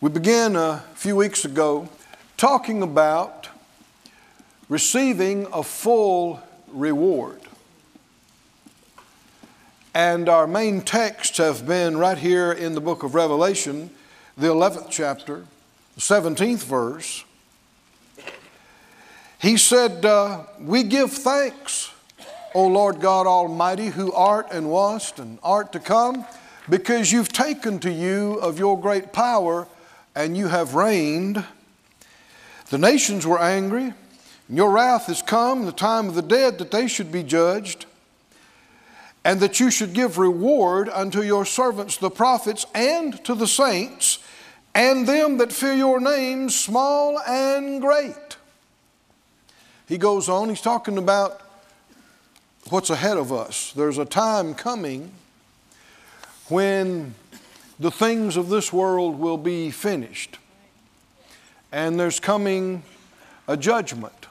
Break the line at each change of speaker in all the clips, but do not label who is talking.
We began a few weeks ago talking about receiving a full reward. And our main texts have been right here in the book of Revelation, the 11th chapter, the 17th verse. He said, uh, We give thanks, O Lord God Almighty, who art and wast and art to come, because you've taken to you of your great power and you have reigned. The nations were angry. and Your wrath has come, the time of the dead, that they should be judged, and that you should give reward unto your servants, the prophets, and to the saints, and them that fear your name, small and great. He goes on, he's talking about what's ahead of us. There's a time coming when the things of this world will be finished. And there's coming a judgment.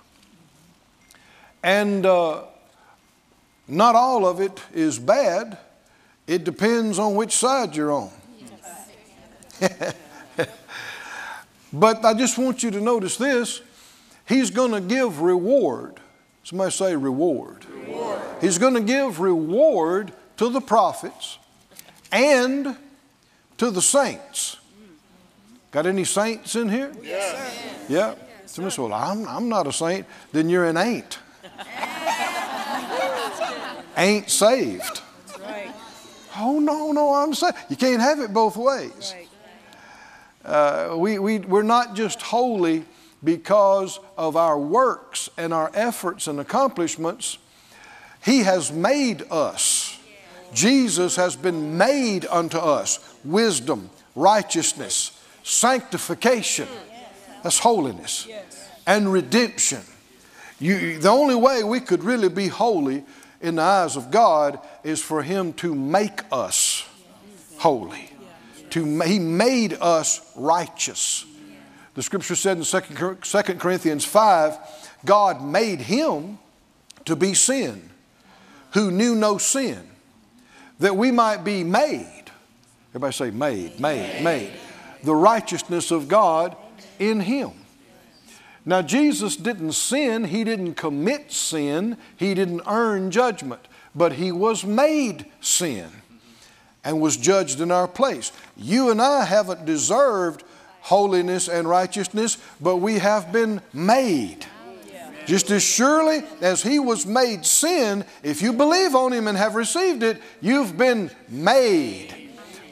And uh, not all of it is bad, it depends on which side you're on. but I just want you to notice this He's going to give reward. Somebody say reward. reward. He's going to give reward to the prophets and to the saints. Got any saints in here?
Yes.
Yeah. Somebody said, Well, I'm, I'm not a saint. Then you're an ain't. ain't saved.
Right.
Oh, no, no, I'm saved. You can't have it both ways.
Right.
Uh, we, we, we're not just holy because of our works and our efforts and accomplishments. He has made us. Jesus has been made unto us wisdom, righteousness, sanctification. That's holiness. And redemption. You, the only way we could really be holy in the eyes of God is for Him to make us holy. To, he made us righteous. The scripture said in 2 Corinthians 5 God made Him to be sin, who knew no sin, that we might be made Everybody say, made, made, made. The righteousness of God in him. Now, Jesus didn't sin, he didn't commit sin, he didn't earn judgment, but he was made sin and was judged in our place. You and I haven't deserved holiness and righteousness, but we have been made. Just as surely as he was made sin, if you believe on him and have received it, you've been made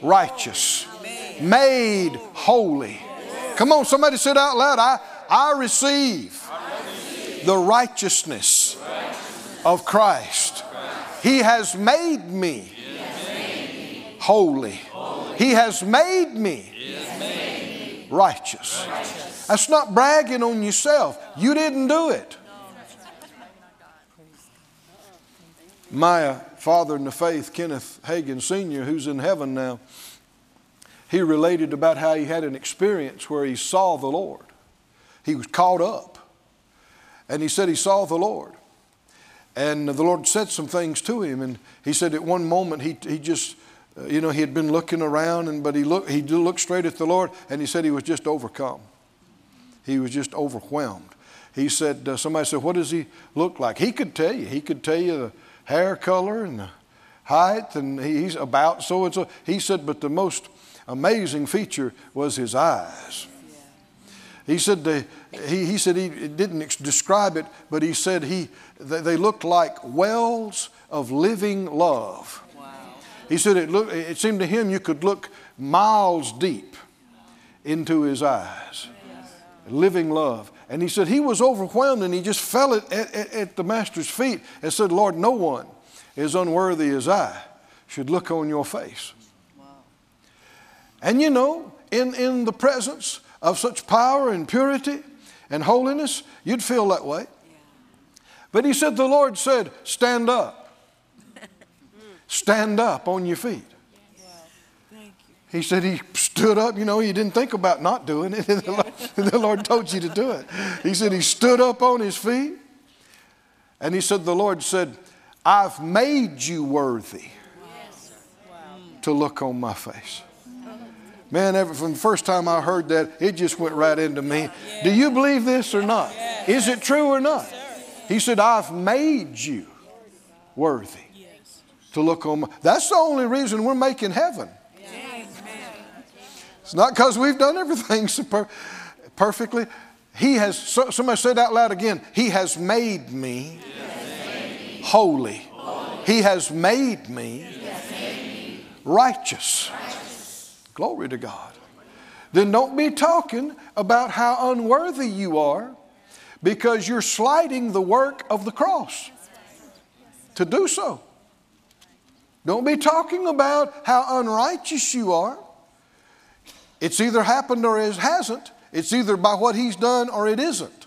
righteous, made holy. Come on, somebody said out loud, I, I receive the righteousness of Christ. He has made me holy. He has made me righteous. That's not bragging on yourself. You didn't do it. My father in the faith, Kenneth Hagin Sr., who's in heaven now, he related about how he had an experience where he saw the Lord. He was caught up. And he said he saw the Lord. And the Lord said some things to him. And he said at one moment he, he just, uh, you know, he had been looking around, and, but he looked, he looked straight at the Lord and he said he was just overcome. He was just overwhelmed. He said, uh, somebody said, what does he look like? He could tell you. He could tell you the hair color and the height, and he's about so and so. He said, but the most amazing feature was his eyes. He said, they, he, he said he didn't describe it, but he said he, they looked like wells of living love. Wow. He said it, looked, it seemed to him you could look miles deep into his eyes. Living love. And he said he was overwhelmed and he just fell at, at, at, the master's feet and said, Lord, no one as unworthy as I should look on your face. Wow. And you know, in, in the presence of such power and purity and holiness, you'd feel that way. Yeah. But he said, the Lord said, stand up. stand up on your feet. He said he stood up, you know, he didn't think about not doing it. the, Lord, the Lord told you to do it. He said he stood up on his feet. And he said, The Lord said, I've made you worthy to look on my face. Man, ever, from the first time I heard that, it just went right into me. Do you believe this or not? Is it true or not? He said, I've made you worthy to look on my. That's the only reason we're making heaven. It's not because we've done everything perfectly. He has, somebody said out loud again, He has made me holy. He has made me righteous. Glory to God. Then don't be talking about how unworthy you are because you're slighting the work of the cross to do so. Don't be talking about how unrighteous you are. It's either happened or it hasn't. It's either by what he's done or it isn't.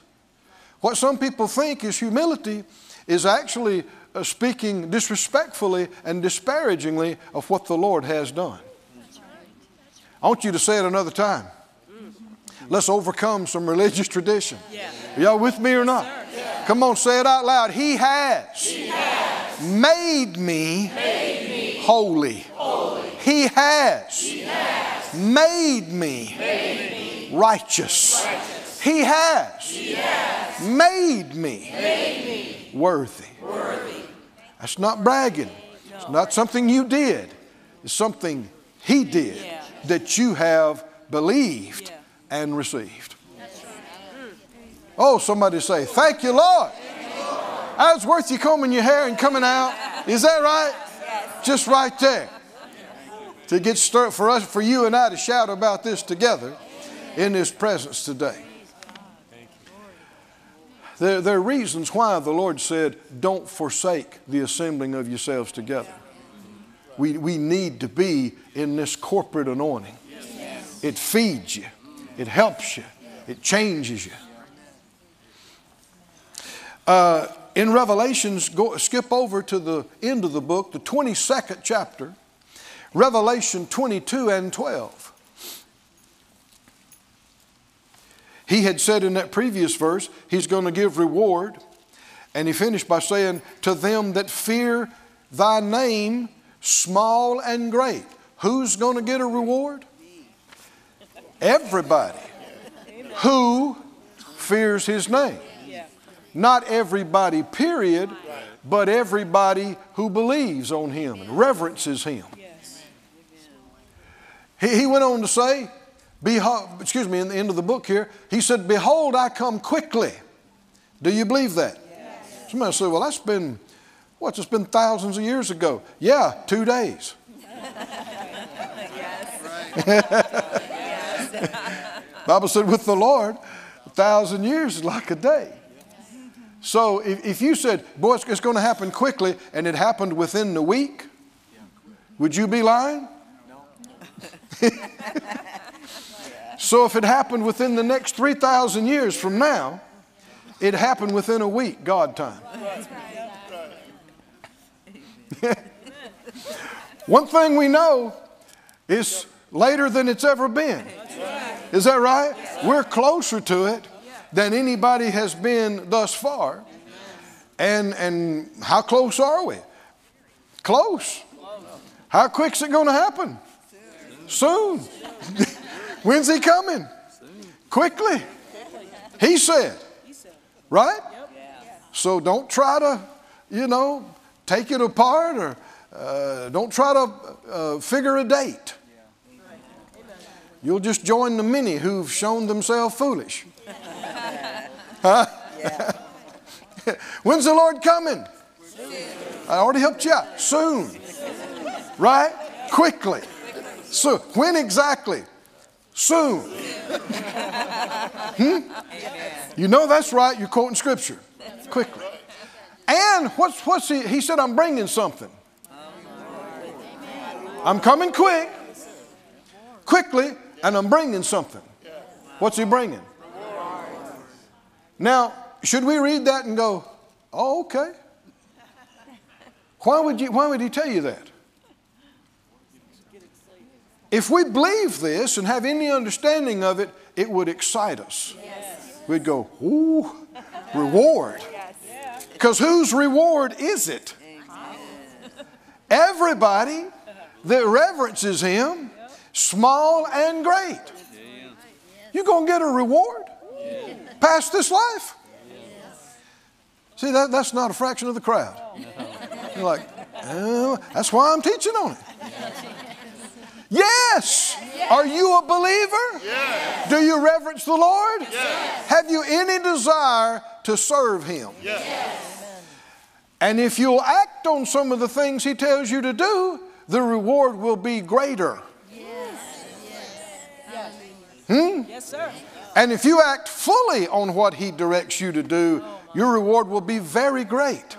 What some people think is humility is actually uh, speaking disrespectfully and disparagingly of what the Lord has done. I want you to say it another time. Let's overcome some religious tradition. Yeah. Y'all with me or not? Come on, say it out loud. He has, he has made, me made me holy. holy. He, has he has made me, righteous. He, has made me, worthy. That's not bragging. It's not something you did. It's something He did. That you have believed and received. Oh, somebody say, Thank you, Lord. That's worth you combing your hair and coming out. Is that right? Just right there. To get stirred for us, for you and I to shout about this together in His presence today. There, there are reasons why the Lord said, Don't forsake the assembling of yourselves together we, we need to be in this corporate anointing. It feeds you, it helps you, it changes you. Uh, in Revelations, go, skip over to the end of the book, the 22nd chapter, Revelation 22 and 12. He had said in that previous verse, He's going to give reward. And he finished by saying, To them that fear thy name small and great. Who's going to get a reward? Everybody who fears his name. Not everybody, period, but everybody who believes on him and reverences him. He, he went on to say, Behold, excuse me, in the end of the book here, he said, Behold, I come quickly. Do you believe that? Yes. Somebody said, Well, that's been What's it's been thousands of years ago? Yeah, two days. Yes. Right. Bible said, with the Lord, a thousand years is like a day. So if, if you said, boy, it's, it's going to happen quickly, and it happened within the week, would you be lying? So if it happened within the next 3,000 years from now, it happened within a week, God time. One thing we know is later than it's ever been. Is that right? We're closer to it than anybody has been thus far. And, and how close are we? Close. How quick's it going to happen? Soon. When's he coming? Quickly. He said. Right? So don't try to, you know, take it apart or uh, don't try to uh, figure a date. You'll just join the many who've shown themselves foolish. Huh? When's the Lord coming? I already helped you out. Soon. Right? Quickly. So, when exactly? Soon. Hmm? You know that's right. You're quoting scripture. Quickly. And what's, what's he? He said, I'm bringing something. I'm coming quick, quickly, and I'm bringing something. What's he bringing? Now, should we read that and go, oh, okay? Why would, you, why would he tell you that? If we believe this and have any understanding of it, it would excite us. We'd go, ooh, reward. Because whose reward is it? Everybody that reverences him small and great. You're going to get a reward past this life. See, that, that's not a fraction of the crowd. You're like, oh, that's why I'm teaching on it. Yes. Are you a believer?
Yes.
Do you reverence the Lord?
Yes.
Have you any desire to serve Him?
Yes.
And if you'll act on some of the things He tells you to do, the reward will be greater. Hmm?
Yes, sir.
And if you act fully on what He directs you to do, your reward will be very great.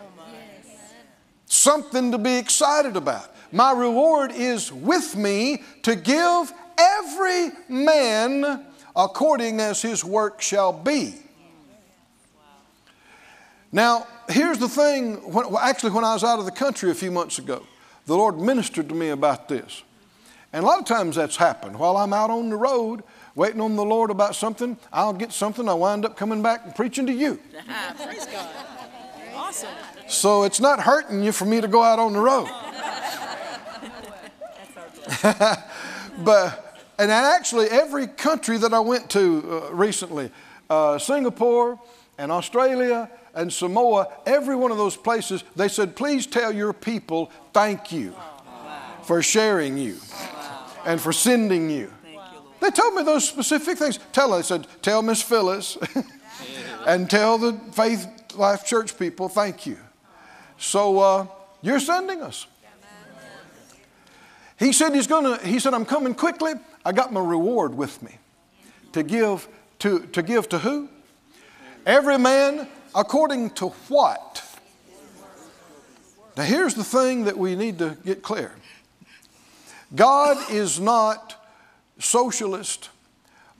Something to be excited about. My reward is with me to give every man according as his work shall be. Now, here's the thing. When, actually, when I was out of the country a few months ago, the Lord ministered to me about this. And a lot of times that's happened. While I'm out on the road waiting on the Lord about something, I'll get something, I wind up coming back and preaching to you.
Praise God. Awesome.
So it's not hurting you for me to go out on the road. but and actually every country that I went to uh, recently, uh, Singapore and Australia and Samoa, every one of those places, they said, please tell your people thank you for sharing you and for sending you. They told me those specific things. Tell, I said, tell Miss Phyllis and tell the Faith Life Church people thank you. So uh, you're sending us. He said he's gonna, he said, I'm coming quickly. I got my reward with me. To give to, to give to who? Every man according to what? Now here's the thing that we need to get clear. God is not socialist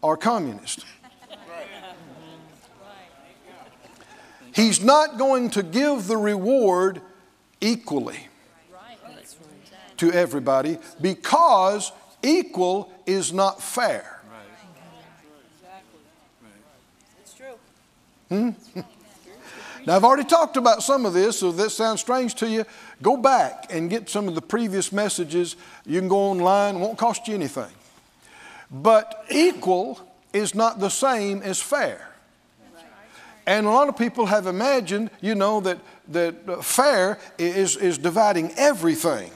or communist. He's not going to give the reward equally to everybody because equal is not fair.
It's true.
Now, I've already talked about some of this, so if this sounds strange to you, go back and get some of the previous messages. You can go online, it won't cost you anything. But equal is not the same as fair. And a lot of people have imagined, you know, that, that uh, fair is, is dividing everything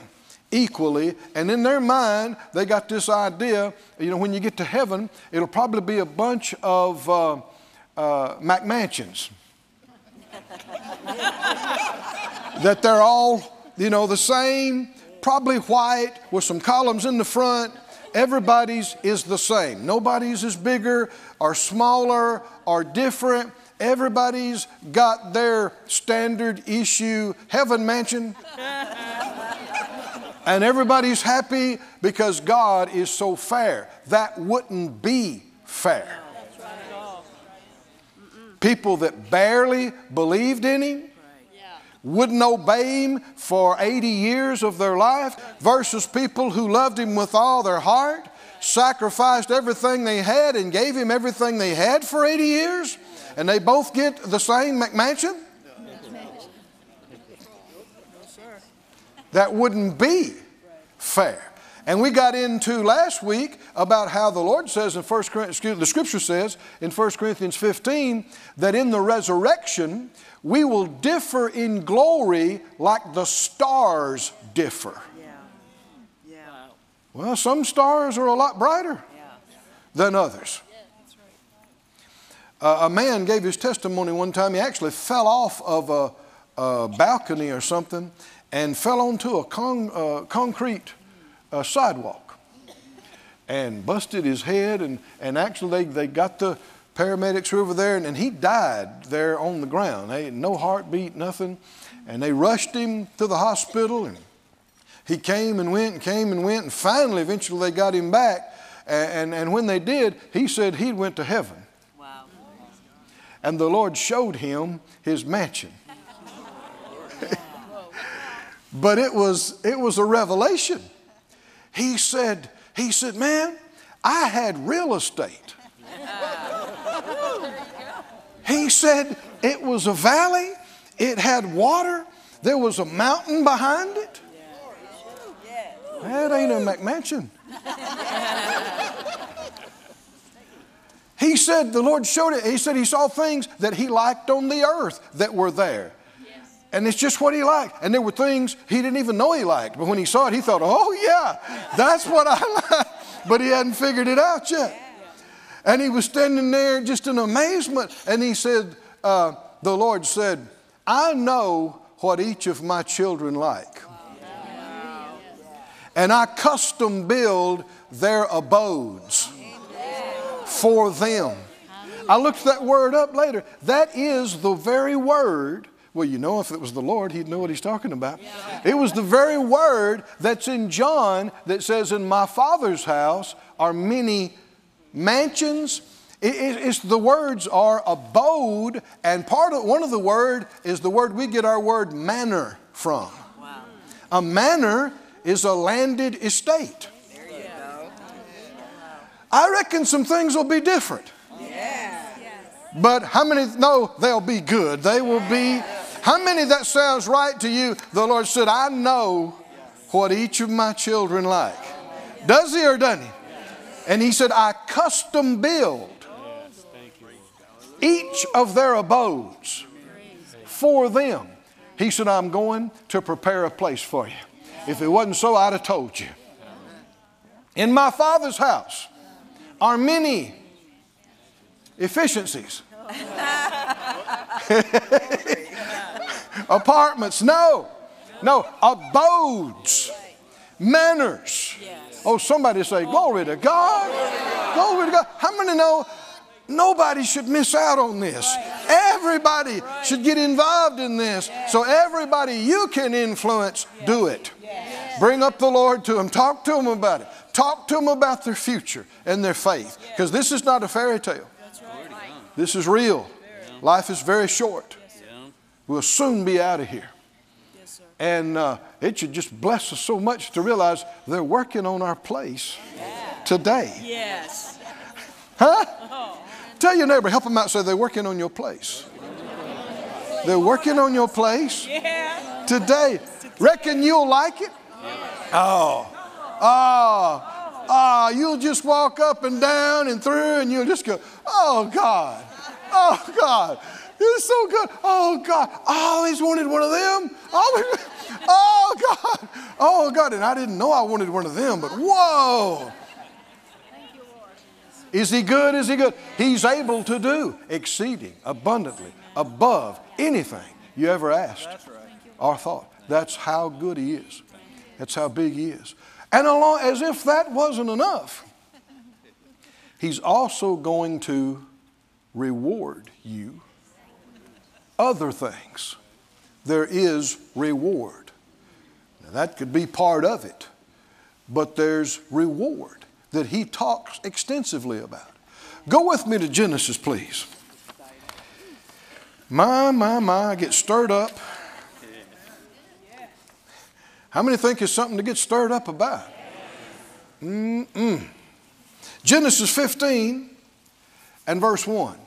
equally. And in their mind, they got this idea, you know, when you get to heaven, it'll probably be a bunch of uh, uh, McMansions. that they're all, you know, the same, probably white with some columns in the front. Everybody's is the same. Nobody's is bigger or smaller or different. Everybody's got their standard issue heaven mansion. and everybody's happy because God is so fair. That wouldn't be fair. People that barely believed in Him, wouldn't obey Him for 80 years of their life, versus people who loved Him with all their heart, sacrificed everything they had, and gave Him everything they had for 80 years, and they both get the same McMansion? That wouldn't be fair. And we got into last week about how the Lord says in 1 Corinthians, excuse, the scripture says in 1 Corinthians 15 that in the resurrection we will differ in glory like the stars differ.
Yeah. Yeah.
Well, some stars are a lot brighter than others. Uh, a man gave his testimony one time. He actually fell off of a, a balcony or something and fell onto a con, uh, concrete uh, sidewalk and busted his head. And, and actually, they, they got the paramedics were over there, and, and he died there on the ground. They, no heartbeat, nothing. And they rushed him to the hospital, and he came and went and came and went, and finally, eventually, they got him back. And, and, and when they did, he said he went to heaven.
Wow.
And the Lord showed him his mansion. but it was, it was a revelation. He said, he said, man, I had real estate. He said it was a valley, it had water, there was a mountain behind it. That ain't a McMansion. he said, the Lord showed it. He said he saw things that he liked on the earth that were there. And it's just what he liked. And there were things he didn't even know he liked. But when he saw it, he thought, oh, yeah, that's what I like. But he hadn't figured it out yet. And he was standing there just in amazement. And he said, uh, the Lord said, I know what each of my children like. And I custom build their abodes for them. I looked that word up later. That is the very word well, you know, if it was the Lord, he'd know what he's talking about. It was the very word that's in John that says, In my Father's house are many mansions. it's the words are abode, and part of one of the word is the word we get our word manor from. Wow. A manor is a landed estate. There you go. I reckon some things will be different. Yeah. But how many know they'll be good? They will be how many that sounds right to you? The Lord said, I know what each of my children like. Does he or doesn't he? And he said, I custom build each of their abodes for them. He said, I'm going to prepare a place for you. If it wasn't so, I'd have told you. In my Father's house are many efficiencies. Apartments, no. No, abodes, manors. Oh, somebody say, Glory to God. Glory to God. How many know nobody should miss out on this? Everybody should get involved in this. So, everybody you can influence, do it. Bring up the Lord to them. Talk to them about it. Talk to them about their future and their faith. Because this is not a fairy tale. This is real. Life is very short. We'll soon be out of here. Yes, and uh, it should just bless us so much to realize they're working on our place yeah. today. Yes. Huh? Oh. Tell your neighbor, help them out, say they're working on your place. They're working on your place yeah. today. Reckon you'll like it? Oh. Oh. Ah, oh, you'll just walk up and down and through and you'll just go, oh God, oh God. It's so good. Oh, God. I always wanted one of them. Always, oh, God. Oh, God. And I didn't know I wanted one of them, but whoa. Is he good? Is he good? He's able to do exceeding abundantly above anything you ever asked or thought. That's how good he is. That's how big he is. And along, as if that wasn't enough, he's also going to reward you other things, there is reward. Now, that could be part of it, but there's reward that he talks extensively about. Go with me to Genesis, please. My, my, my, get stirred up. How many think it's something to get stirred up about? Mm-mm. Genesis 15 and verse 1.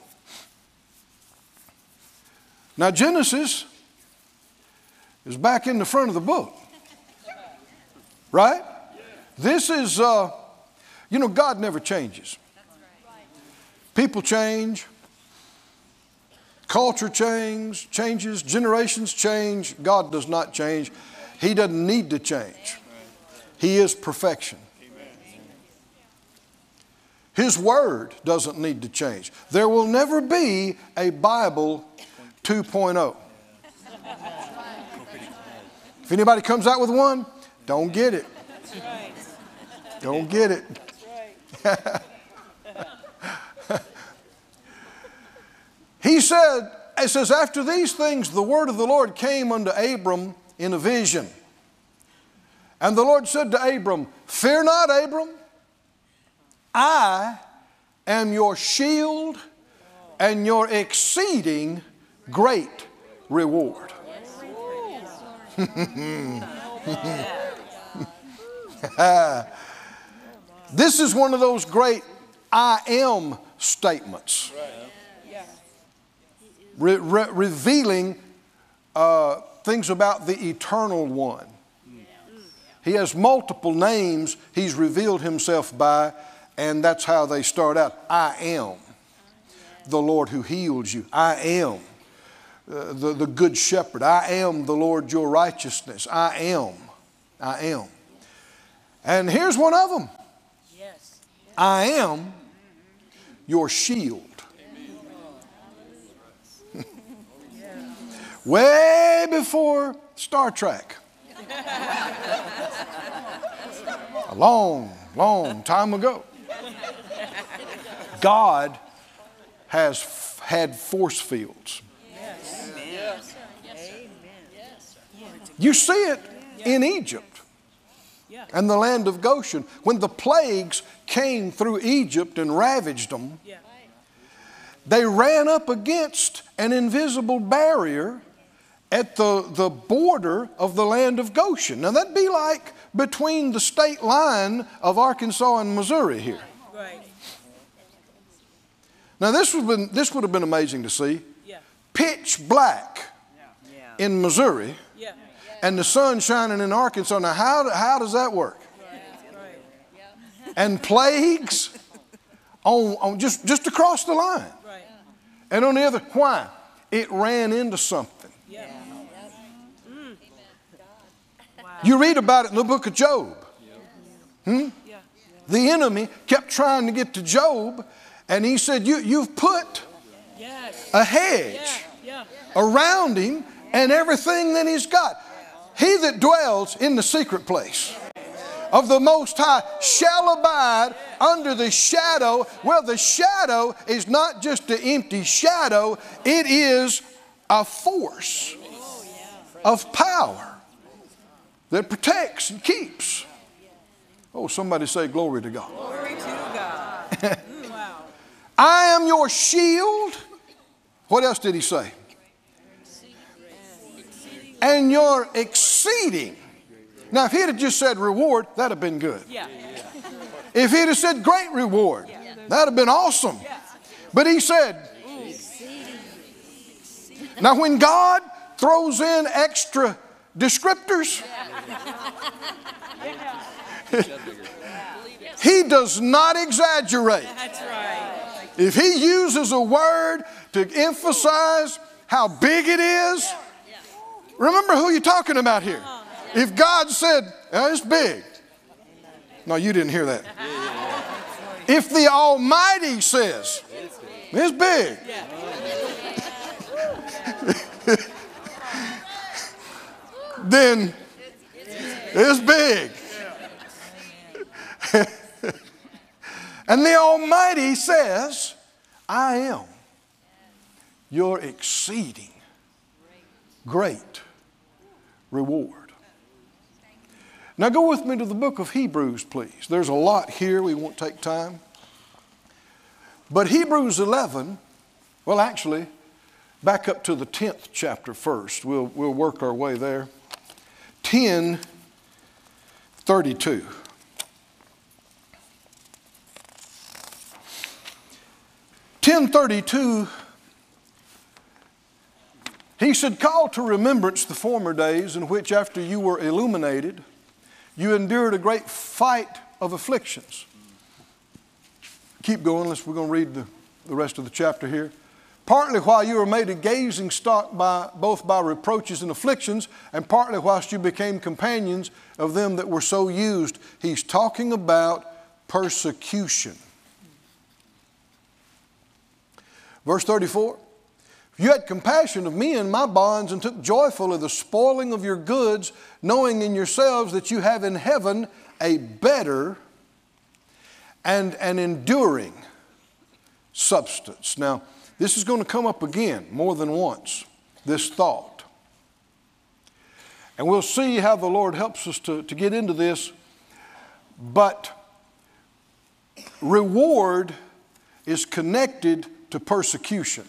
Now, Genesis is back in the front of the book. Right? This is, uh, you know, God never changes. People change, culture change, changes, generations change. God does not change. He doesn't need to change. He is perfection. His word doesn't need to change. There will never be a Bible 2.0. If anybody comes out with one, don't get it. Don't get it. he said, it says, after these things, the word of the Lord came unto Abram in a vision. And the Lord said to Abram, Fear not, Abram, I am your shield and your exceeding great reward. this is one of those great I am statements, re- re- revealing uh, things about the eternal one. He has multiple names he's revealed himself by, and that's how they start out. I am the Lord who heals you. I am uh, the, the good shepherd. I am the Lord your righteousness. I am. I am. And here's one of them
Yes.
I am your shield. Way before Star Trek. A long, long time ago. God has f- had force fields. You see it in Egypt and the land of Goshen. When the plagues came through Egypt and ravaged them, they ran up against an invisible barrier at the, the border of the land of Goshen. Now, that'd be like between the state line of Arkansas and Missouri here.
Right.
Now, this would, have been, this would have been amazing to see. Pitch black in Missouri. And the sun shining in Arkansas. Now, how, how does that work? And plagues on, on just, just across the line. And on the other, why? It ran into something. You read about it in the book of Job.
Yeah.
The enemy kept trying to get to Job, and he said, you, You've put a hedge around him and everything that he's got. He that dwells in the secret place of the Most High shall abide under the shadow. Well, the shadow is not just an empty shadow, it is a force of power that protects and keeps. Oh, somebody say, Glory to God.
Glory to God. Mm, wow.
I am your shield. What else did he say? And your exceeding. Now, if he'd have just said reward, that'd have been good.
Yeah.
If he'd have said great reward, that'd have been awesome. But he said, now when God throws in extra descriptors, he does not exaggerate.
That's right.
If he uses a word to emphasize how big it is, remember who you're talking about here. Uh-huh. If God said, "Oh, it's big, no, you didn't hear that. If the Almighty says, it's big, then it's big. And the Almighty says, I am your exceeding great reward. Now go with me to the book of Hebrews, please. There's a lot here, we won't take time. But Hebrews 11, well, actually, back up to the 10th chapter first. We'll, we'll work our way there. 10 32. Ten thirty-two. He said, Call to remembrance the former days in which, after you were illuminated, you endured a great fight of afflictions. Keep going, let's, we're going to read the, the rest of the chapter here. Partly while you were made a gazing stock by, both by reproaches and afflictions, and partly whilst you became companions of them that were so used. He's talking about persecution. Verse 34 You had compassion of me and my bonds, and took joyfully the spoiling of your goods, knowing in yourselves that you have in heaven a better and an enduring substance. Now, this is going to come up again more than once, this thought. And we'll see how the Lord helps us to, to get into this. But reward is connected to persecution.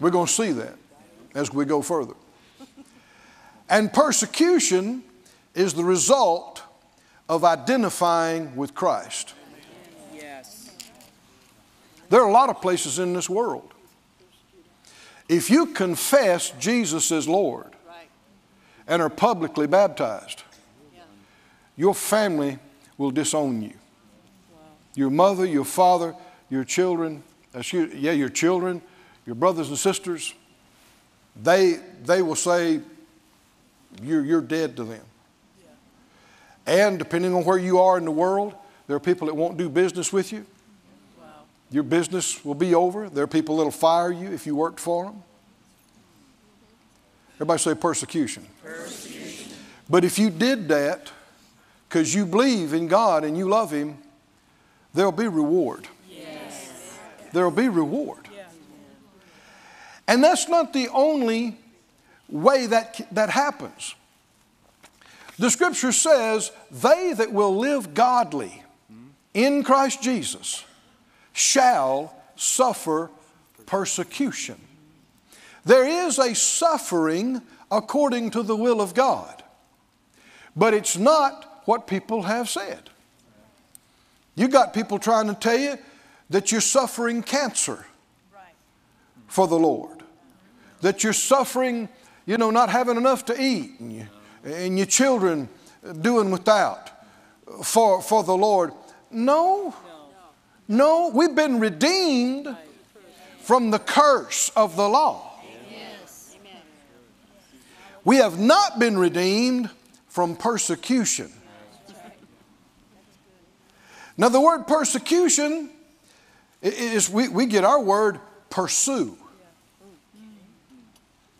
We're going to see that as we go further. And persecution is the result of identifying with Christ.
Yes.
There are a lot of places in this world. If you confess Jesus as Lord and are publicly baptized, your family will disown you. Your mother, your father, your children, excuse, yeah, your children, your brothers and sisters, they, they will say you're, you're dead to them. And depending on where you are in the world, there are people that won't do business with you. Your business will be over. There are people that'll fire you if you worked for them. Everybody say persecution. But if you did that because you believe in God and you love Him, there'll be reward. There'll be reward. And that's not the only way that, that happens. The scripture says, They that will live godly in Christ Jesus shall suffer persecution. There is a suffering according to the will of God, but it's not what people have said. You got people trying to tell you that you're suffering cancer for the Lord. That you're suffering, you know, not having enough to eat, and, you, and your children doing without for, for the Lord. No, no, we've been redeemed from the curse of the law. We have not been redeemed from persecution. Now, the word persecution is, we, we get our word pursue.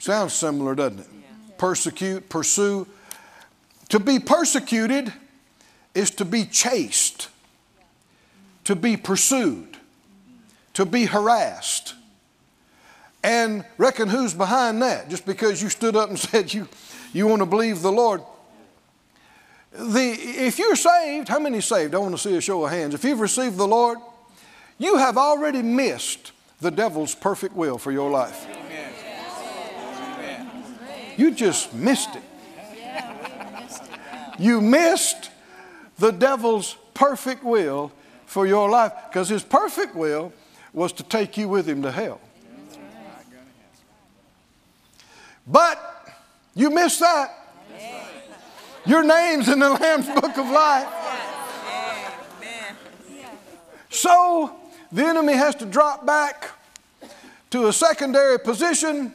Sounds similar, doesn't it? Persecute, pursue. To be persecuted is to be chased, to be pursued, to be harassed. And reckon who's behind that? Just because you stood up and said you, you want to believe the Lord. The, if you're saved, how many saved? I want to see a show of hands. If you've received the Lord, you have already missed the devil's perfect will for your life. You just missed it. You missed the devil's perfect will for your life because his perfect will was to take you with him to hell. But you missed that. Your name's in the Lamb's Book of Life. So the enemy has to drop back to a secondary position,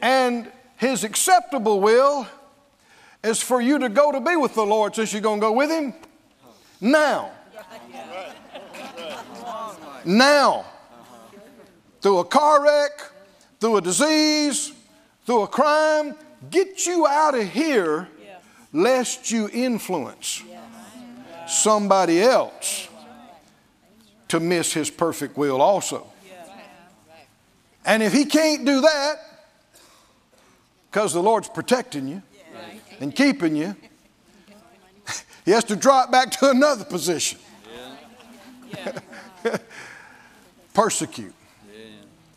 and his acceptable will is for you to go to be with the Lord since you're going to go with him now. Now. Through a car wreck, through a disease, through a crime, get you out of here lest you influence somebody else to miss his perfect will also. And if he can't do that, because the Lord's protecting you and keeping you, he has to drop back to another position. Persecute,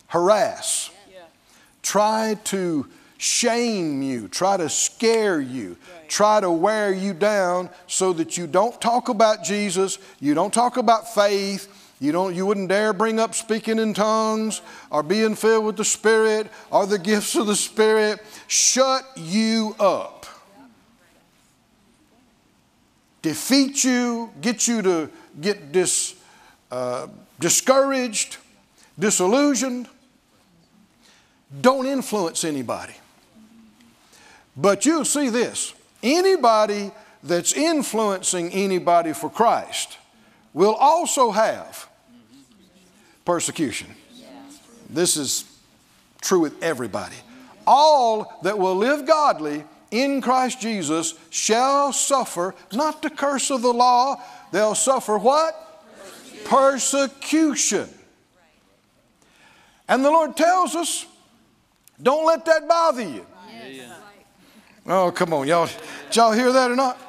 harass, try to shame you, try to scare you, try to wear you down so that you don't talk about Jesus, you don't talk about faith, you don't you wouldn't dare bring up speaking in tongues or being filled with the Spirit or the gifts of the Spirit. Shut you up. Defeat you, get you to get dis, uh, discouraged, disillusioned. Don't influence anybody. But you'll see this anybody that's influencing anybody for Christ will also have persecution. This is true with everybody. All that will live godly in Christ Jesus shall suffer not the curse of the law, they'll suffer what? Persecution. And the Lord tells us, don't let that bother you. Oh, come on, y'all. Did y'all hear that or not?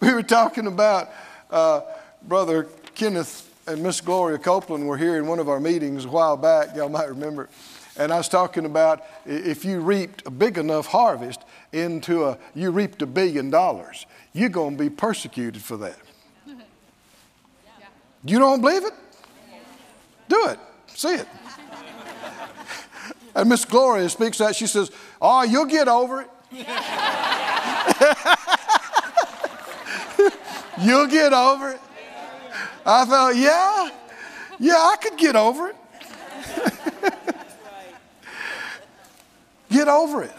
We were talking about uh, Brother Kenneth and Miss Gloria Copeland were here in one of our meetings a while back. Y'all might remember. And I was talking about if you reaped a big enough harvest into a, you reaped a billion dollars, you're going to be persecuted for that. You don't believe it? Do it. See it. And Miss Gloria speaks that. She says, Oh, you'll get over it. you'll get over it. I thought, Yeah, yeah, I could get over it. get over it.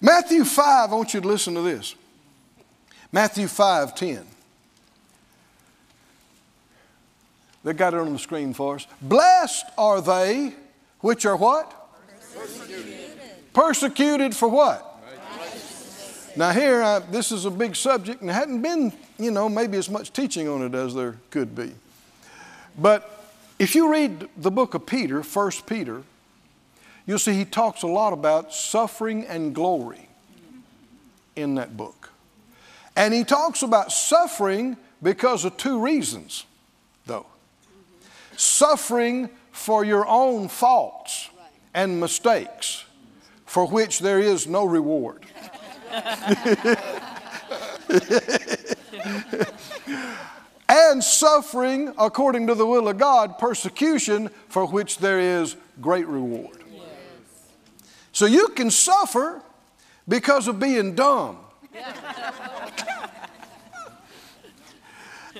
Matthew 5, I want you to listen to this. Matthew 5 10. They got it on the screen for us. Blessed are they which are what? Persecuted. Persecuted for what? Now, here, uh, this is a big subject, and there hadn't been, you know, maybe as much teaching on it as there could be. But if you read the book of Peter, 1 Peter, you'll see he talks a lot about suffering and glory in that book. And he talks about suffering because of two reasons, though suffering for your own faults and mistakes, for which there is no reward. and suffering according to the will of God, persecution for which there is great reward. So you can suffer because of being dumb.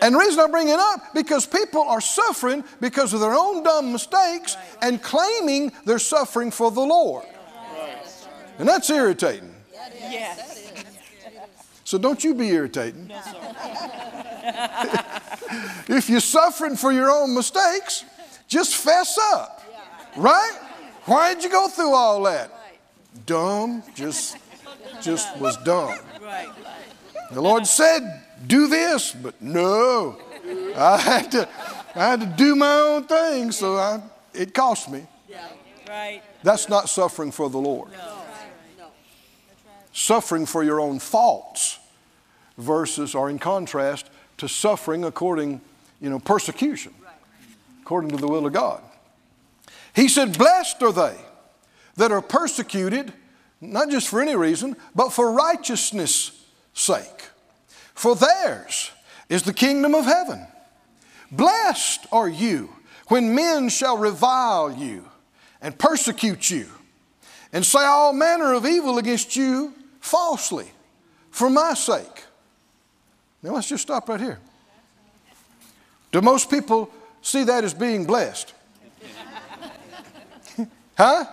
And the reason I bring it up, because people are suffering because of their own dumb mistakes and claiming they're suffering for the Lord. And that's irritating. Yes. So don't you be irritating. if you're suffering for your own mistakes, just fess up. Right? Why did you go through all that? Dumb, just just was dumb. The Lord said do this, but no. I had to, I had to do my own thing, so I, it cost me. Yeah. Right. That's not suffering for the Lord. No. No. Suffering for your own faults versus, or in contrast, to suffering according, you know, persecution, according to the will of God. He said, Blessed are they that are persecuted, not just for any reason, but for righteousness' sake for theirs is the kingdom of heaven. Blessed are you when men shall revile you and persecute you and say all manner of evil against you falsely for my sake. Now let's just stop right here. Do most people see that as being blessed? huh?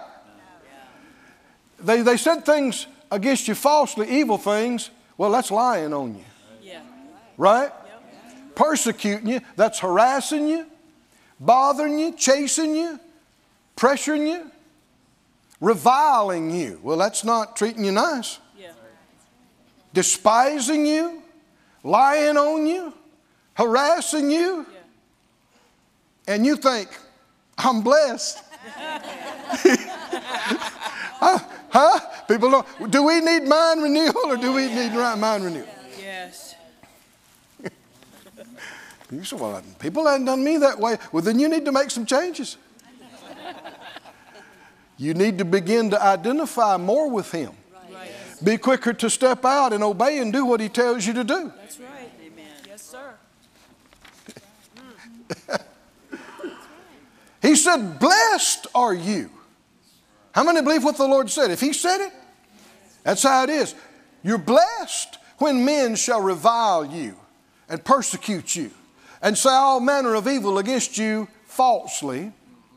They, they said things against you falsely, evil things. Well, that's lying on you right? Persecuting you, that's harassing you, bothering you, chasing you, pressuring you, reviling you. Well, that's not treating you nice. Despising you, lying on you, harassing you. And you think, I'm blessed. huh? huh? People don't. Do we need mind renewal or do we need mind renewal? Yes. you say, well, people haven't done me that way. Well, then you need to make some changes. you need to begin to identify more with Him. Right. Be quicker to step out and obey and do what He tells you to do.
That's right. Amen. Yes, sir.
he said, Blessed are you. How many believe what the Lord said? If He said it, that's how it is. You're blessed when men shall revile you and persecute you and say all manner of evil against you falsely.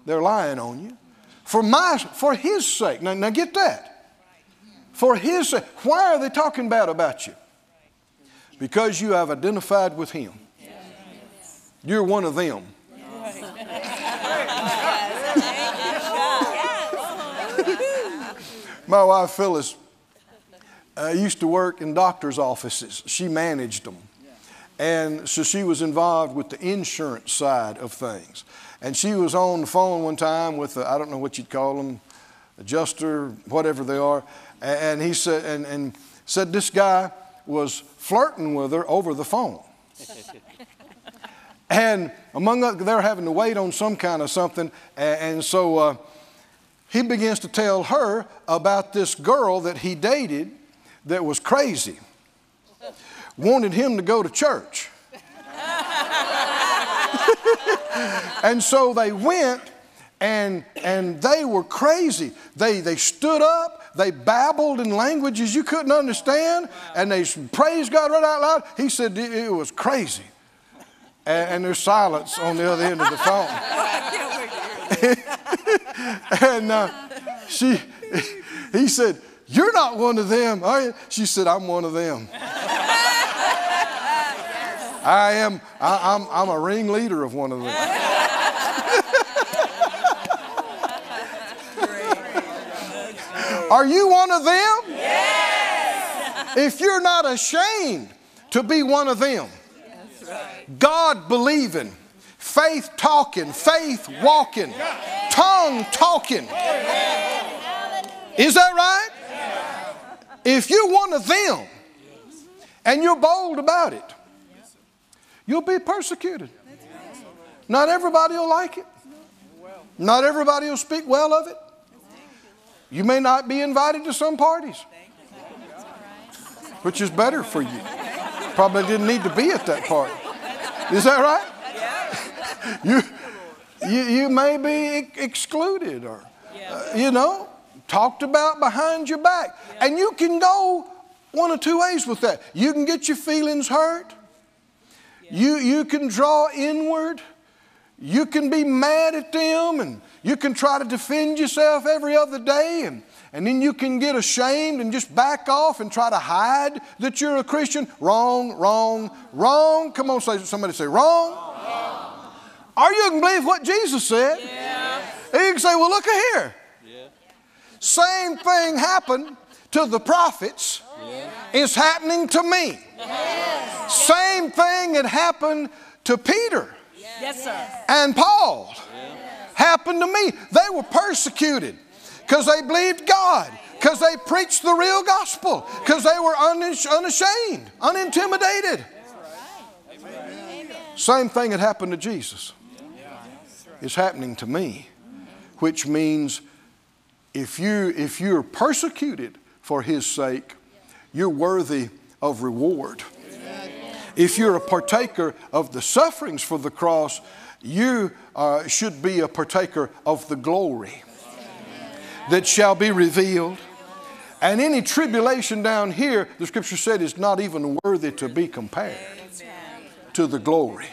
They're lying on you. For, my, for his sake. Now, now get that. For his sake. Why are they talking bad about you? Because you have identified with him. You're one of them. My wife Phyllis uh, used to work in doctor's offices. She managed them. And so she was involved with the insurance side of things. And she was on the phone one time with, I don't know what you'd call them, adjuster, whatever they are. And he said, and, and said this guy was flirting with her over the phone. and among other, they're having to wait on some kind of something. And, and so uh, he begins to tell her about this girl that he dated that was crazy wanted him to go to church. and so they went and, and they were crazy. They, they stood up, they babbled in languages you couldn't understand, and they praised God right out loud. He said it was crazy. And, and there's silence on the other end of the phone. and uh, she, he said, You're not one of them, are you? She said, I'm one of them. I am, I, I'm, I'm a ringleader of one of them. Are you one of them?
Yes.
If you're not ashamed to be one of them, God believing, faith talking, faith walking, tongue talking. Is that right? If you're one of them and you're bold about it, you'll be persecuted. Not everybody will like it. Not everybody will speak well of it. You may not be invited to some parties, which is better for you. Probably didn't need to be at that party. Is that right? You, you, you may be excluded or, uh, you know, talked about behind your back. And you can go one of two ways with that. You can get your feelings hurt. You, you can draw inward. You can be mad at them and you can try to defend yourself every other day and, and then you can get ashamed and just back off and try to hide that you're a Christian. Wrong, wrong, wrong. Come on, say, somebody say wrong. wrong. Or you can believe what Jesus said. Yeah. And you can say, well, look at here. Yeah. Same thing happened to the prophets yeah. is happening to me. Yes. Same thing had happened to Peter.
Yes, sir.
And Paul happened to me. They were persecuted because they believed God, because they preached the real gospel, because they were unashamed, unintimidated. Same thing had happened to Jesus. It's happening to me, which means if, you, if you're persecuted for his sake, you're worthy of reward. If you're a partaker of the sufferings for the cross, you uh, should be a partaker of the glory that shall be revealed. And any tribulation down here, the scripture said, is not even worthy to be compared to the glory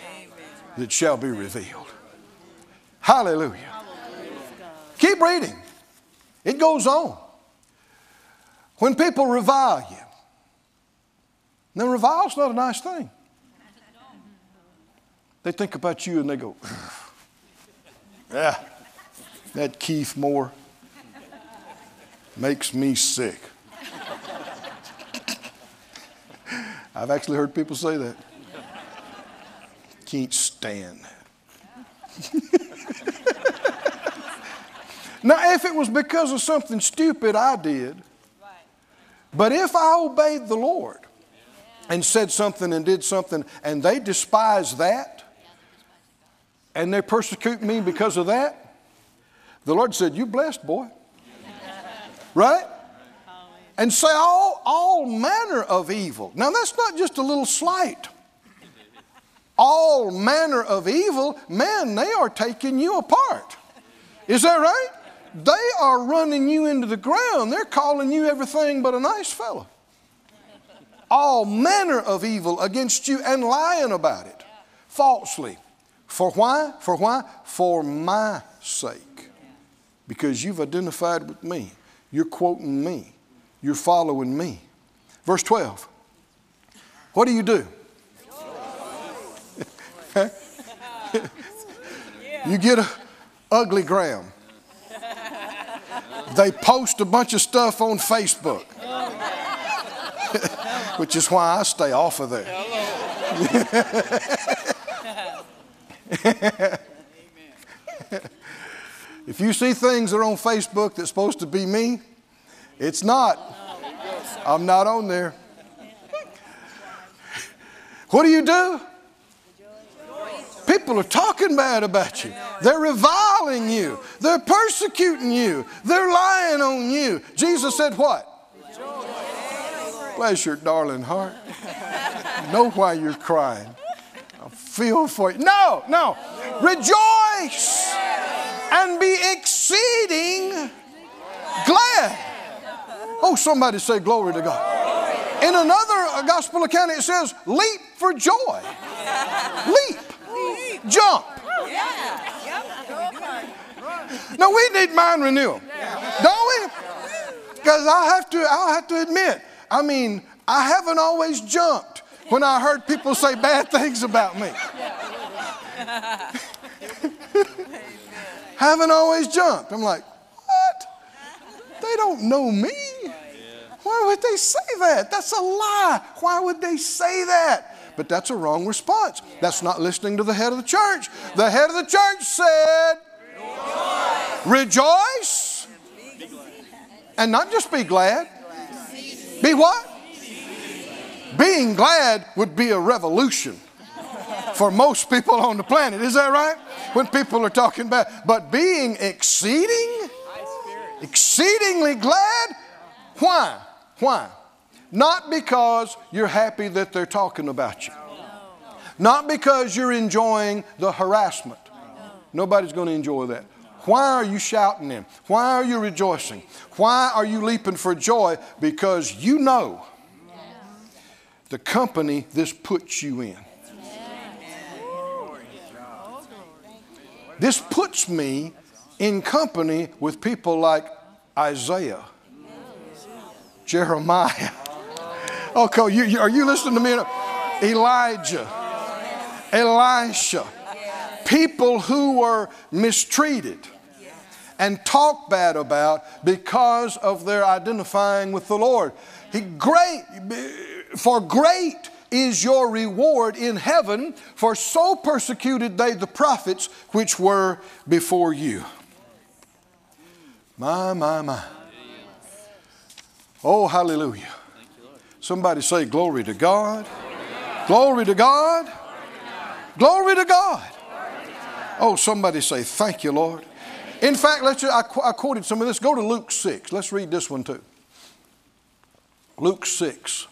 that shall be revealed. Hallelujah. Keep reading. It goes on. When people revile you, now revile's not a nice thing. They think about you and they go, yeah, that Keith Moore makes me sick. I've actually heard people say that. Can't stand now, if it was because of something stupid I did, but if I obeyed the Lord and said something and did something and they despise that, and they persecute me because of that, the Lord said, You blessed, boy. right? And say all, all manner of evil. Now, that's not just a little slight. All manner of evil, man, they are taking you apart. Is that right? They are running you into the ground. They're calling you everything but a nice fellow. All manner of evil against you and lying about it falsely for why? For why? For my sake. Because you've identified with me. You're quoting me. You're following me. Verse 12. What do you do? you get a ugly gram. They post a bunch of stuff on Facebook, which is why I stay off of there. if you see things that are on Facebook that's supposed to be me, it's not. I'm not on there. What do you do? People are talking bad about you. They're reviling you. They're persecuting you. They're lying on you. Jesus said, What? Bless your darling heart. know why you're crying feel for you. No, no. Rejoice. and be exceeding glad. Oh, somebody say glory to God. In another uh, gospel account, it says, leap for joy. Leap. Jump. No, we need mind renewal, don't we? Because I have to, I have to admit, I mean, I haven't always jumped when I heard people say bad things about me. haven't always jumped. I'm like, what? They don't know me. Why would they say that? That's a lie. Why would they say that? But that's a wrong response. That's not listening to the head of the church. The head of the church said, Rejoice. And not just be glad. Be what? Being glad would be a revolution for most people on the planet. Is that right? When people are talking about, but being exceeding, exceedingly glad, why? Why? Not because you're happy that they're talking about you. Not because you're enjoying the harassment. Nobody's going to enjoy that. Why are you shouting then? Why are you rejoicing? Why are you leaping for joy? Because you know the company this puts you in. This puts me in company with people like Isaiah, Jeremiah. Okay, you, you, are you listening to me? Elijah, Elisha, people who were mistreated and talked bad about because of their identifying with the Lord. He, great, for great is your reward in heaven, for so persecuted they the prophets which were before you. My, my, my. Oh, hallelujah. Somebody say, Glory to God. Glory to God. Glory to God. Oh, somebody say, Thank you, Lord. In fact, let's, I, I quoted some of this. Go to Luke 6. Let's read this one too. Luke 6.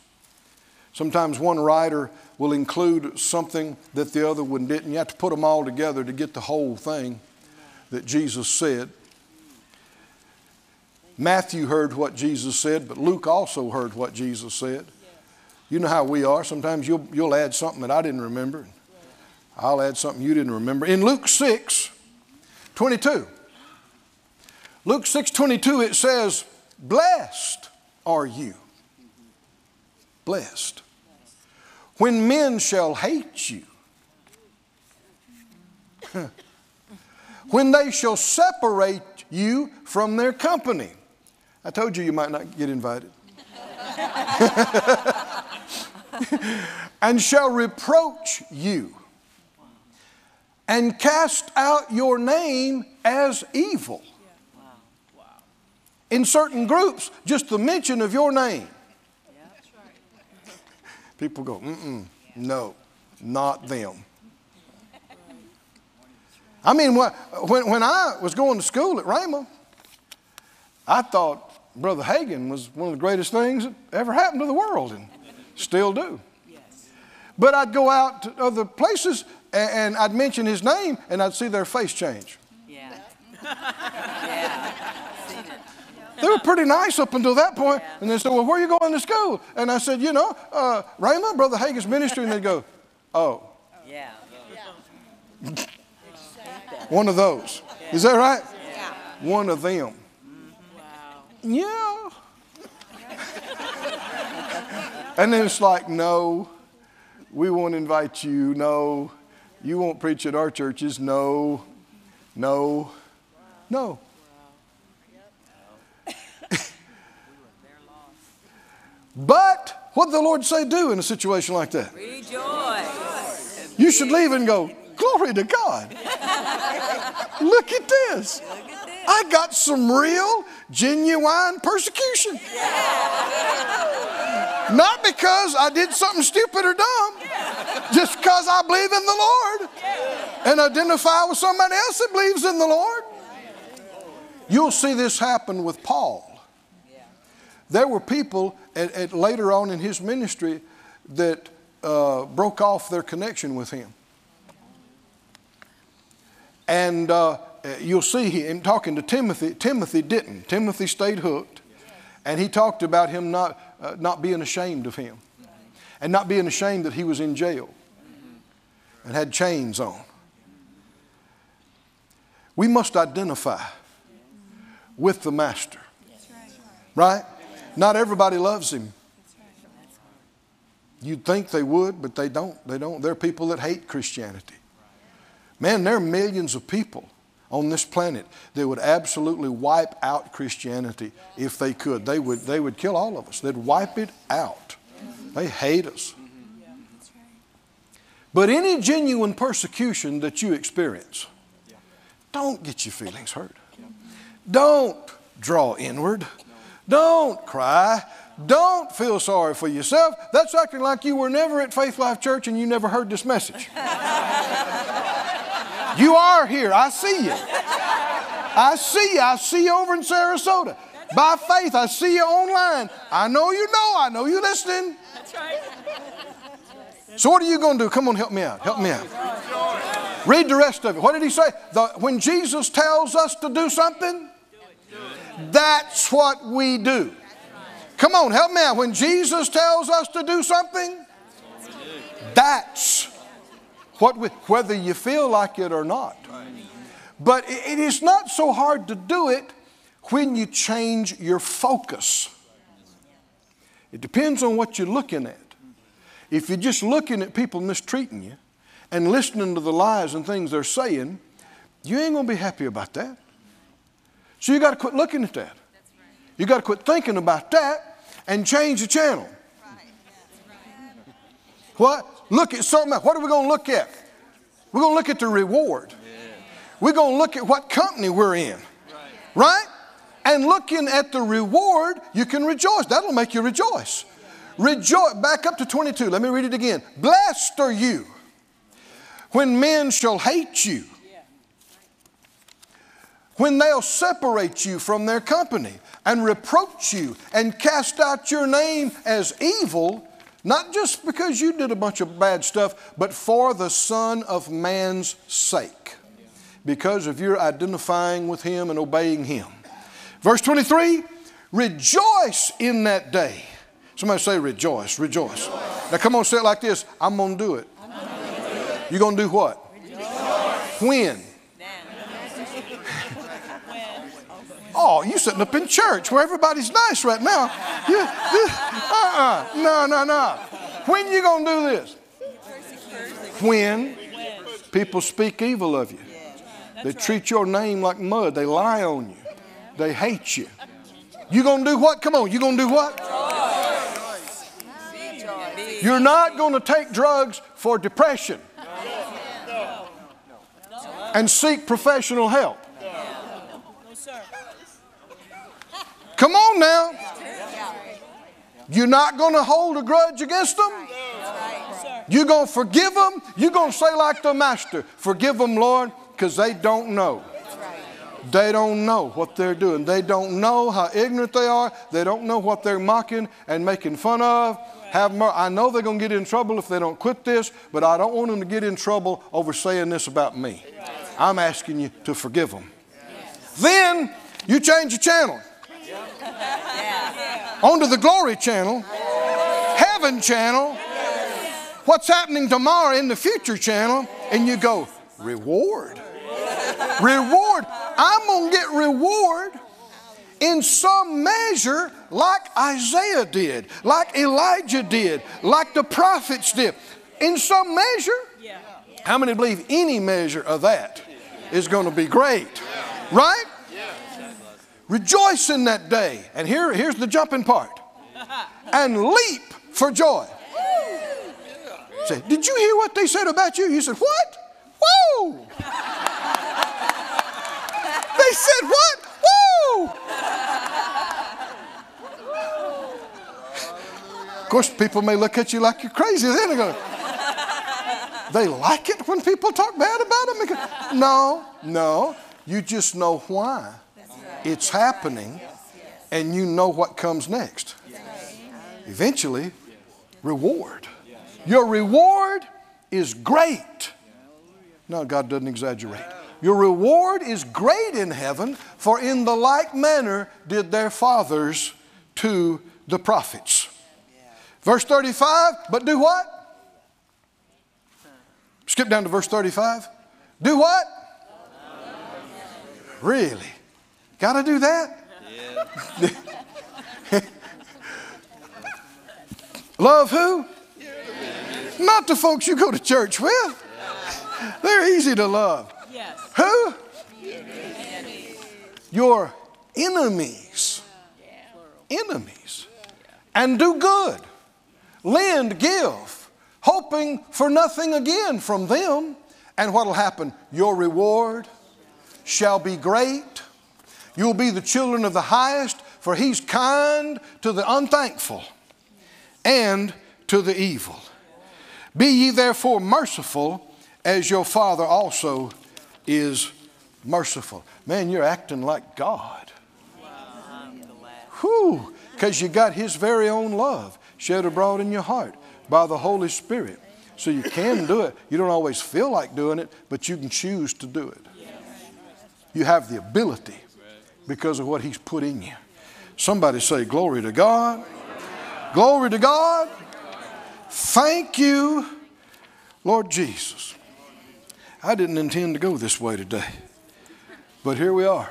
Sometimes one writer will include something that the other one didn't. You have to put them all together to get the whole thing that Jesus said. Matthew heard what Jesus said, but Luke also heard what Jesus said. You know how we are. Sometimes you'll, you'll add something that I didn't remember. I'll add something you didn't remember. In Luke 6, 22, Luke 6, 22, it says, Blessed are you. Blessed when men shall hate you, when they shall separate you from their company. I told you you might not get invited. and shall reproach you and cast out your name as evil. In certain groups, just the mention of your name People go, mm mm, no, not them. I mean, when, when I was going to school at Rhema, I thought Brother Hagin was one of the greatest things that ever happened to the world, and still do. But I'd go out to other places and, and I'd mention his name and I'd see their face change. Yeah. yeah. They were pretty nice up until that point. And they said, Well, where are you going to school? And I said, You know, uh, Rhema, Brother Hagin's ministry. And they'd go, Oh. Yeah. One of those. Is that right? Yeah. One of them. Wow. Yeah. and then it's like, No, we won't invite you. No, you won't preach at our churches. No, no, no. But what did the Lord say do in a situation like that? Rejoice. You should leave and go, Glory to God. Look at this. I got some real, genuine persecution. Not because I did something stupid or dumb, just because I believe in the Lord and identify with somebody else that believes in the Lord. You'll see this happen with Paul. There were people at, at later on in his ministry that uh, broke off their connection with him. And uh, you'll see him talking to Timothy. Timothy didn't. Timothy stayed hooked. And he talked about him not, uh, not being ashamed of him and not being ashamed that he was in jail and had chains on. We must identify with the Master. Right? Not everybody loves him. You'd think they would, but they don't. They don't. There are people that hate Christianity. Man, there are millions of people on this planet that would absolutely wipe out Christianity if they could. They would, they would kill all of us, they'd wipe it out. They hate us. But any genuine persecution that you experience, don't get your feelings hurt. Don't draw inward. Don't cry. Don't feel sorry for yourself. That's acting like you were never at Faith Life Church and you never heard this message. you are here. I see you. I see you. I see you over in Sarasota. By faith, I see you online. I know you know. I know you're listening. That's right. So what are you going to do? Come on, help me out. Help me out. Read the rest of it. What did he say? The, when Jesus tells us to do something, that's what we do. Come on, help me out. When Jesus tells us to do something, that's what we, whether you feel like it or not. But it is not so hard to do it when you change your focus. It depends on what you're looking at. If you're just looking at people mistreating you and listening to the lies and things they're saying, you ain't going to be happy about that. So you got to quit looking at that. You got to quit thinking about that and change the channel. What? Look at something else. What are we going to look at? We're going to look at the reward. We're going to look at what company we're in. Right? And looking at the reward, you can rejoice. That'll make you rejoice. Rejoice. Back up to 22. Let me read it again. Blessed are you when men shall hate you, when they'll separate you from their company and reproach you and cast out your name as evil, not just because you did a bunch of bad stuff, but for the Son of Man's sake, because of your identifying with Him and obeying Him. Verse 23 Rejoice in that day. Somebody say, Rejoice, rejoice. rejoice. Now come on, say it like this I'm going to do it. You're going to do what? Rejoice. When? Oh, you sitting up in church where everybody's nice right now. You, uh-uh. No, no, no. When you going to do this? When people speak evil of you. They treat your name like mud. They lie on you. They hate you. You going to do what? Come on. You going to do what? You're not going to take drugs for depression and seek professional help. Come on now. You're not going to hold a grudge against them. You're going to forgive them. You're going to say, like the Master, Forgive them, Lord, because they don't know. They don't know what they're doing. They don't know how ignorant they are. They don't know what they're mocking and making fun of. Have mer- I know they're going to get in trouble if they don't quit this, but I don't want them to get in trouble over saying this about me. I'm asking you to forgive them. Then you change the channel. Onto the glory channel, heaven channel, what's happening tomorrow in the future channel, and you go, reward. Reward. I'm going to get reward in some measure like Isaiah did, like Elijah did, like the prophets did. In some measure. How many believe any measure of that is going to be great? Right? Rejoice in that day. And here, here's the jumping part. And leap for joy. Say, did you hear what they said about you? You said, what? Whoa! they said, what? Whoa! Of course, people may look at you like you're crazy. Then they go, they like it when people talk bad about them? No, no. You just know why it's happening, and you know what comes next. Eventually, reward. Your reward is great. No, God doesn't exaggerate. Your reward is great in heaven, for in the like manner did their fathers to the prophets. Verse 35, but do what? Skip down to verse 35. Do what? Really? Got to do that? Love who? Not the folks you go to church with. They're easy to love.
Yes.
Who? Your enemies. Enemies. And do good. Lend, give, hoping for nothing again from them. And what will happen? Your reward shall be great. You'll be the children of the highest, for he's kind to the unthankful and to the evil. Be ye therefore merciful as your Father also is merciful. Man, you're acting like God. Whew, because you got His very own love shed abroad in your heart by the Holy Spirit. So you can do it. You don't always feel like doing it, but you can choose to do it. You have the ability because of what He's put in you. Somebody say, Glory to God. Glory to God. Thank you, Lord Jesus. I didn't intend to go this way today, but here we are.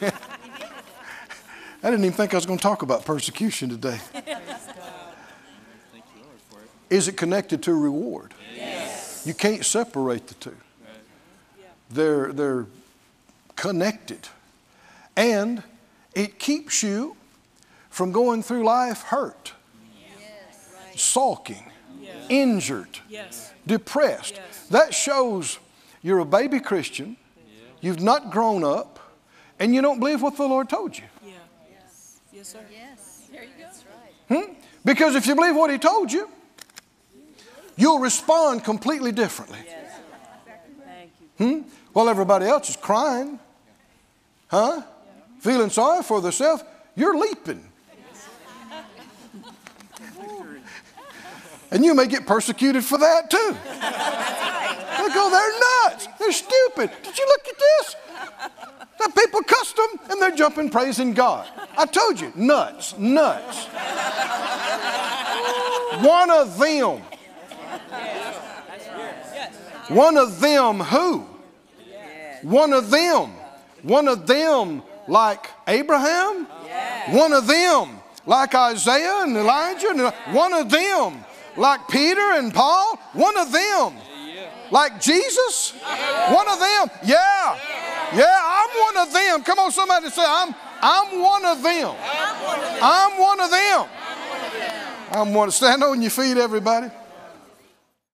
I didn't even think I was going to talk about persecution today. Is it connected to reward?
Yes.
You can't separate the two. They're, they're connected. And it keeps you from going through life hurt, sulking, injured,
Yes.
depressed.
Yes.
That shows you're a baby Christian, you've not grown up, and you don't believe what the Lord told you.
Yeah. Yes. Yes, sir.
Yes. There you go.
Hmm? Because if you believe what He told you, you'll respond completely differently.
Thank you.
Hmm? While everybody else is crying, huh? Feeling sorry for themselves, you're leaping. And you may get persecuted for that too. They go, they're nuts. They're stupid. Did you look at this? The people cussed them and they're jumping praising God. I told you, nuts, nuts. One of them. One of them who? One of them. One of them like Abraham. One of them like Isaiah and Elijah. And one of them like Peter and Paul. One of them like Jesus. One of them. Yeah. Yeah, I'm one of them. Come on, somebody say, I'm, I'm one of them. I'm one of them. I'm one. Stand on your feet, everybody.